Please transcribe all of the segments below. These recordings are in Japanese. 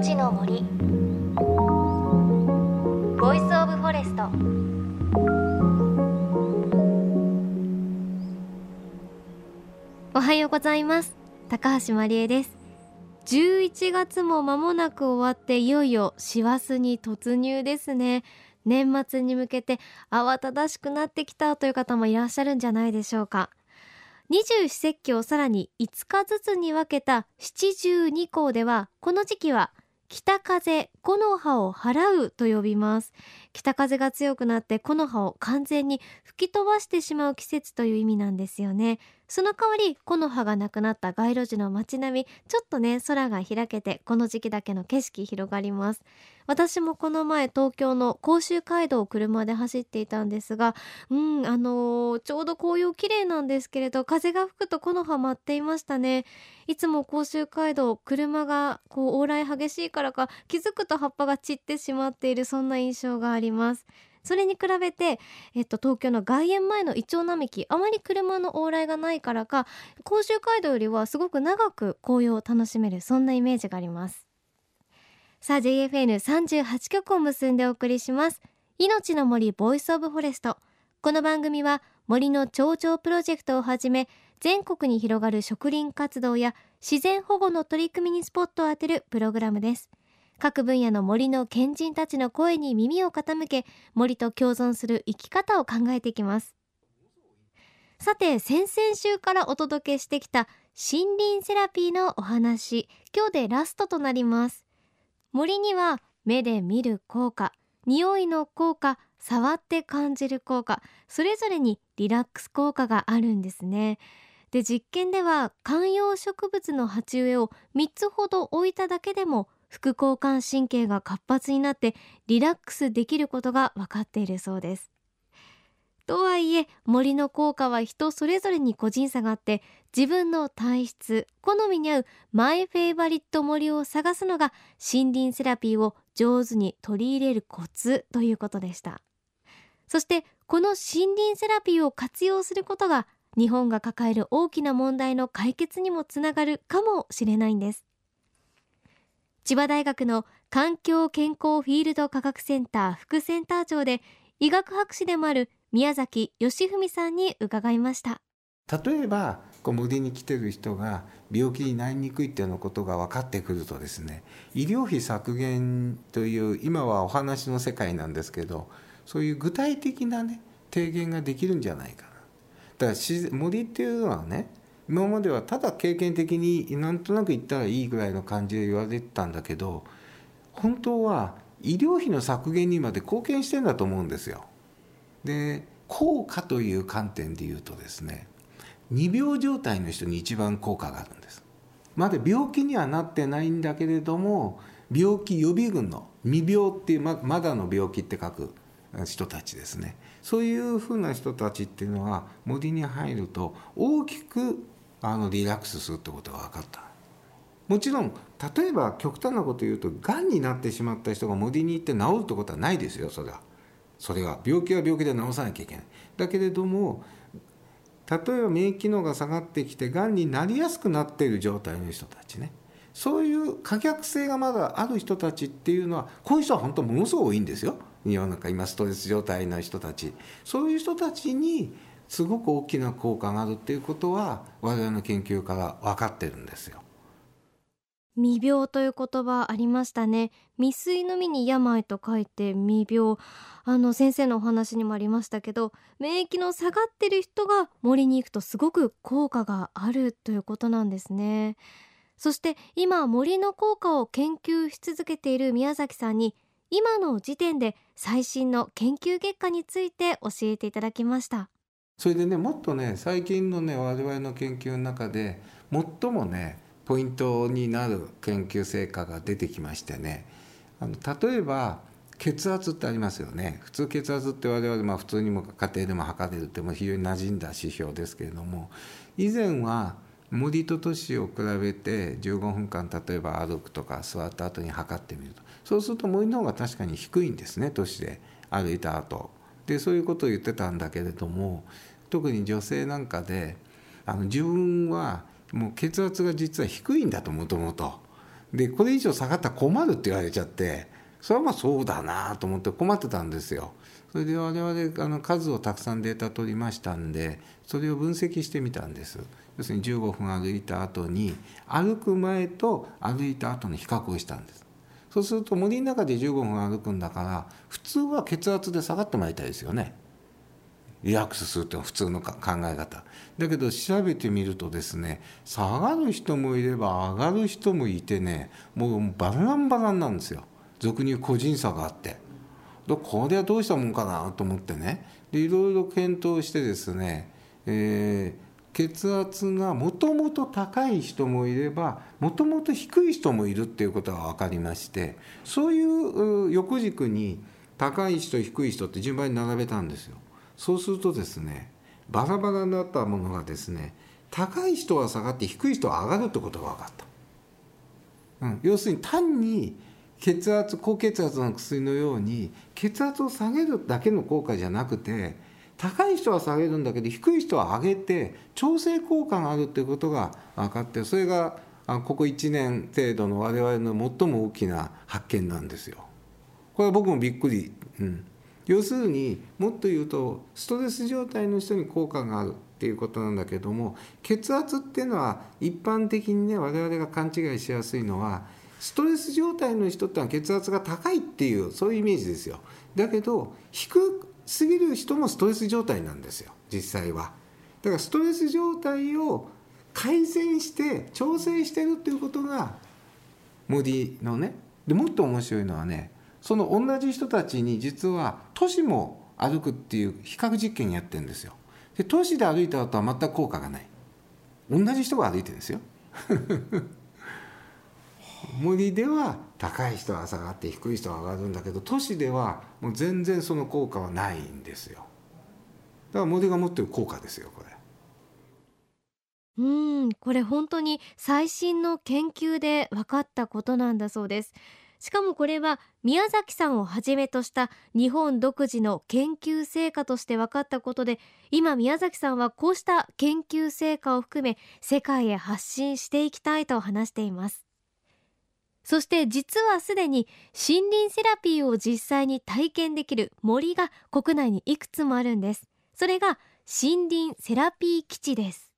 命の森。 Voice of Forest。おはようございます。高橋真理恵です。11月も間もなく終わっていよいよ師走に突入ですね。年末に向けて慌ただしくなってきたという方もいらっしゃるんじゃないでしょうか。二十四節気をさらに5日ずつに分けた七十二候ではこの時期は北風木の葉を払うと呼びます。北風が強くなって木の葉を完全に吹き飛ばしてしまう季節という意味なんですよね。その代わり木の葉がなくなった街路樹の街並みちょっとね空が開けてこの時期だけの景色広がります。私もこの前東京の甲州街道を車で走っていたんですがうんあのー、ちょうど紅葉綺麗なんですけれど風が吹くと木の葉舞っていましたね。いつも甲州街道車がこう往来激しいからか気づくと葉っぱが散ってしまっているそんな印象がああります。それに比べて、えっと、東京の外苑前のイチョウ並木あまり車の往来がないからか甲州街道よりはすごく長く紅葉を楽しめるそんなイメージがあります。さあ JFN38 曲を結んでお送りします。命の森 Voice of Forest。この番組は森の頂上プロジェクトをはじめ全国に広がる植林活動や自然保護の取り組みにスポットを当てるプログラムです。各分野の森の賢人たちの声に耳を傾け森と共存する生き方を考えていきます。さて先々週からお届けしてきた森林セラピーのお話今日でラストとなります。森には目で見る効果匂いの効果触って感じる効果それぞれにリラックス効果があるんですね。で実験では観葉植物の鉢植えを3つほど置いただけでも副交感神経が活発になってリラックスできることが分かっているそうです。とはいえ森の効果は人それぞれに個人差があって自分の体質好みに合うマイフェイバリット森を探すのが森林セラピーを上手に取り入れるコツということでした。そしてこの森林セラピーを活用することが日本が抱える大きな問題の解決にもつながるかもしれないんです。千葉大学の環境健康フィールド科学センター副センター長で医学博士でもある宮崎義文さんに伺いました。例えばこう森に来てる人が病気になりにくいっていうようなことが分かってくるとですね医療費削減という今はお話の世界なんですけどそういう具体的なね提言ができるんじゃないかな。だから森っていうのはね今まではただ経験的になんとなく言ったらいいぐらいの感じで言われてたんだけど本当は医療費の削減にまで貢献してんだと思うんですよ。で効果という観点で言うとですね未病状態の人に一番効果があるんです。まだ病気にはなってないんだけれども病気予備軍の未病っていうまだの病気って書く人たちですねそういうふうな人たちっていうのは森に入ると大きくあのリラックスするってことが分かった。もちろん例えば極端なこと言うとがんになってしまった人が森に行って治るってことはないですよそれは。それは病気は病気で治さなきゃいけない。だけれども例えば免疫機能が下がってきてがんになりやすくなっている状態の人たちね。そういう可逆性がまだある人たちっていうのはこういう人は本当ものすごく多いんですよ。世の中今ストレス状態の人たち。そういう人たちにすごく大きな効果があるっていうことは我々の研究から分かってるんですよ。未病という言葉ありましたね。未遂の実に病と書いて未病。あの先生のお話にもありましたけど免疫の下がってる人が森に行くとすごく効果があるということなんですね。そして今森の効果を研究し続けている宮崎さんに今の時点で最新の研究結果について教えていただきました。それでねもっとね最近のね我々の研究の中で最もねポイントになる研究成果が出てきましてねあの例えば血圧ってありますよね。普通血圧って我々まあ普通にも家庭でも測れるっても非常に馴染んだ指標ですけれども以前は森と都市を比べて15分間例えば歩くとか座った後に測ってみると。そうすると森の方が確かに低いんですね都市で歩いた後。でそういうことを言ってたんだけれども特に女性なんかであの自分はもう血圧が実は低いんだともともと。でこれ以上下がったら困るって言われちゃってそれはまあそうだなと思って困ってたんですよ。それで我々あの数をたくさんデータ取りましたんでそれを分析してみたんです要するに15分歩いた後に歩く前と歩いた後の比較をしたんですそうすると森の中で15分歩くんだから普通は血圧で下がってもらいたいですよねリラックスするっていうのは普通の考え方だけど調べてみるとですね下がる人もいれば上がる人もいてねもうバランバランなんですよ俗に言う個人差があって。これはどうしたもんかなと思ってねでいろいろ検討してですね、えー、血圧がもともと高い人もいればもともと低い人もいるっていうことが分かりましてそういう横軸に高い人低い人って順番に並べたんですよ。そうするとですねバラバラになったものがですね高い人は下がって低い人は上がるってことが分かった。うん、要するに単に血圧高血圧の薬のように血圧を下げるだけの効果じゃなくて高い人は下げるんだけど低い人は上げて調整効果があるっていうことが分かってそれがここ1年程度の我々の最も大きな発見なんですよ。これは僕もびっくり、うん、要するにもっと言うとストレス状態の人に効果があるっていうことなんだけども血圧っていうのは一般的にね我々が勘違いしやすいのはストレス状態の人ってのは血圧が高いっていうそういうイメージですよ。だけど低すぎる人もストレス状態なんですよ実際は。だからストレス状態を改善して調整してるっていうことがモディのねでもっと面白いのはねその同じ人たちに実は都市も歩くっていう比較実験やってるんですよ。で都市で歩いた後は全く効果がない。同じ人が歩いてるんですよ。森では高い人は下がって低い人は上がるんだけど都市ではもう全然その効果はないんですよ。だから森が持ってる効果ですよこれ。うんこれ本当に最新の研究で分かったことなんだそうです。しかもこれは宮崎さんをはじめとした日本独自の研究成果として分かったことで今宮崎さんはこうした研究成果を含め世界へ発信していきたいと話しています。そして実はすでに森林セラピーを実際に体験できる森が国内にいくつもあるんです。それが森林セラピー基地です。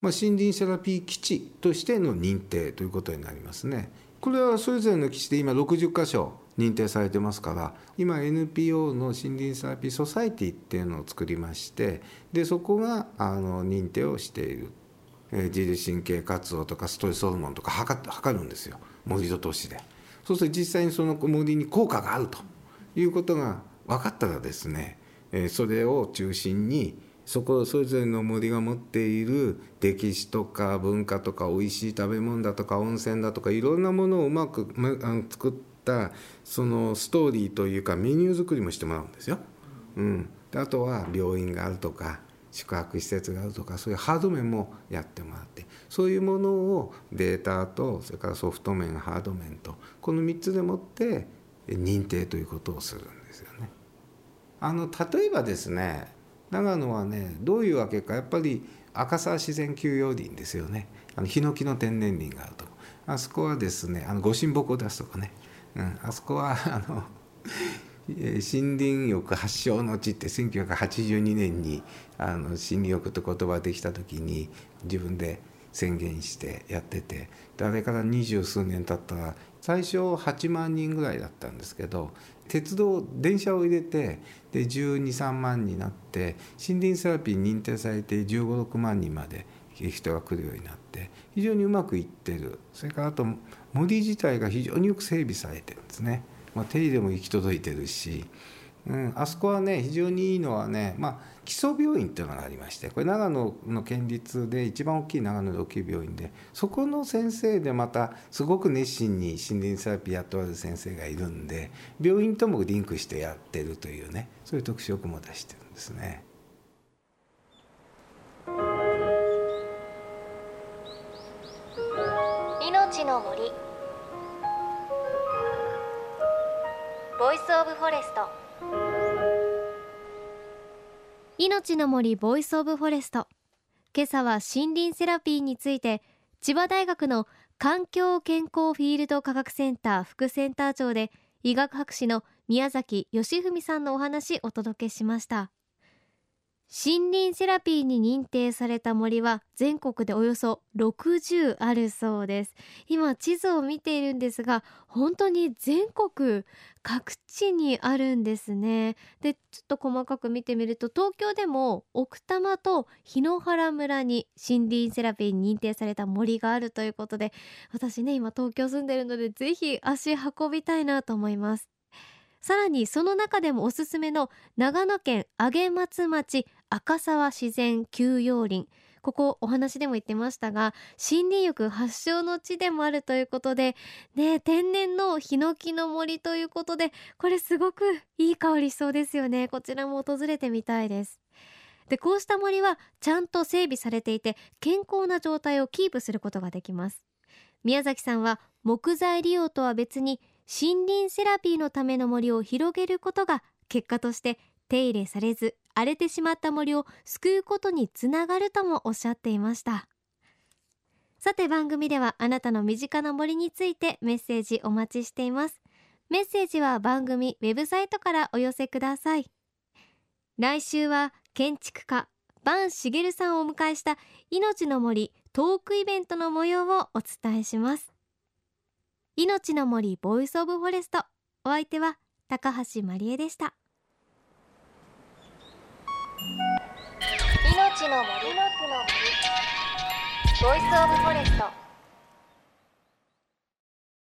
まあ、森林セラピー基地としての認定ということになりますね。これはそれぞれの基地で今60箇所認定されてますから今 NPO の森林セラピーソサイティっていうのを作りましてでそこがあの認定をしている、えー、自律神経活動とかストレスホルモンとか測測るんですよ。盛り土投資で。そうすると実際にその森に効果があるということが分かったらですねえそれを中心にそこそれぞれの森が持っている歴史とか文化とか美味しい食べ物だとか温泉だとかいろんなものをうまく作ったそのストーリーというかメニュー作りもしてもらうんですよ。うん、あとは病院があるとか宿泊施設があるとかそういうハード面もやってもらってそういうものをデータとそれからソフト面ハード面とこの3つでもって認定ということをするんですよね。あの例えばですね長野はねどういうわけかやっぱり赤沢自然休養林ですよね。あのヒノキの天然林があるとあそこはですねあのご神木を出すとかね、うん、あそこは あの森林浴発祥の地って1982年にあの森林浴って言葉できた時に自分で宣言してやっててあれから二十数年経ったら最初8万人ぐらいだったんですけど鉄道電車を入れてで123万になって森林セラピー認定されて1 5 6万人まで人が来るようになって非常にうまくいってる。それからあと森自体が非常によく整備されてるんですね、まあ、手入れも行き届いてるし。うん、あそこはね非常にいいのはね、まあ、基礎病院っていうのがありましてこれ長野の県立で一番大きい長野で大きい病院でそこの先生でまたすごく熱心に森林セラピーやっておられる先生がいるんで病院ともリンクしてやってるというねそういう特色も出してるんですね。命の森 Voice of Forest 命の森 Voice of Forest。今朝は森林セラピーについて千葉大学の環境健康フィールド科学センター副センター長で医学博士の宮崎義文さんのお話お届けしました。森林セラピーに認定された森は全国でおよそ60あるそうです。今地図を見ているんですが本当に全国各地にあるんですね。でちょっと細かく見てみると東京でも奥多摩と檜原村に森林セラピーに認定された森があるということで私ね今東京住んでるのでぜひ足運びたいなと思います。さらにその中でもおすすめの長野県上松町赤沢自然休養林ここお話でも言ってましたが森林浴発祥の地でもあるということでね天然のヒノキの森ということでこれすごくいい香りしそうですよね。こちらも訪れてみたいです。でこうした森はちゃんと整備されていて健康な状態をキープすることができます。宮崎さんは木材利用とは別に森林セラピーのための森を広げることが結果として手入れされず荒れてしまった森を救うことにつながるともおっしゃっていました。さて番組ではあなたの身近な森についてメッセージお待ちしています。メッセージは番組ウェブサイトからお寄せください。来週は建築家坂茂さんをお迎えした命の森トークイベントの模様をお伝えします。命の森ボイスオブフォレスト。お相手は高橋真理恵でした。の森ボイスオブフォレスト。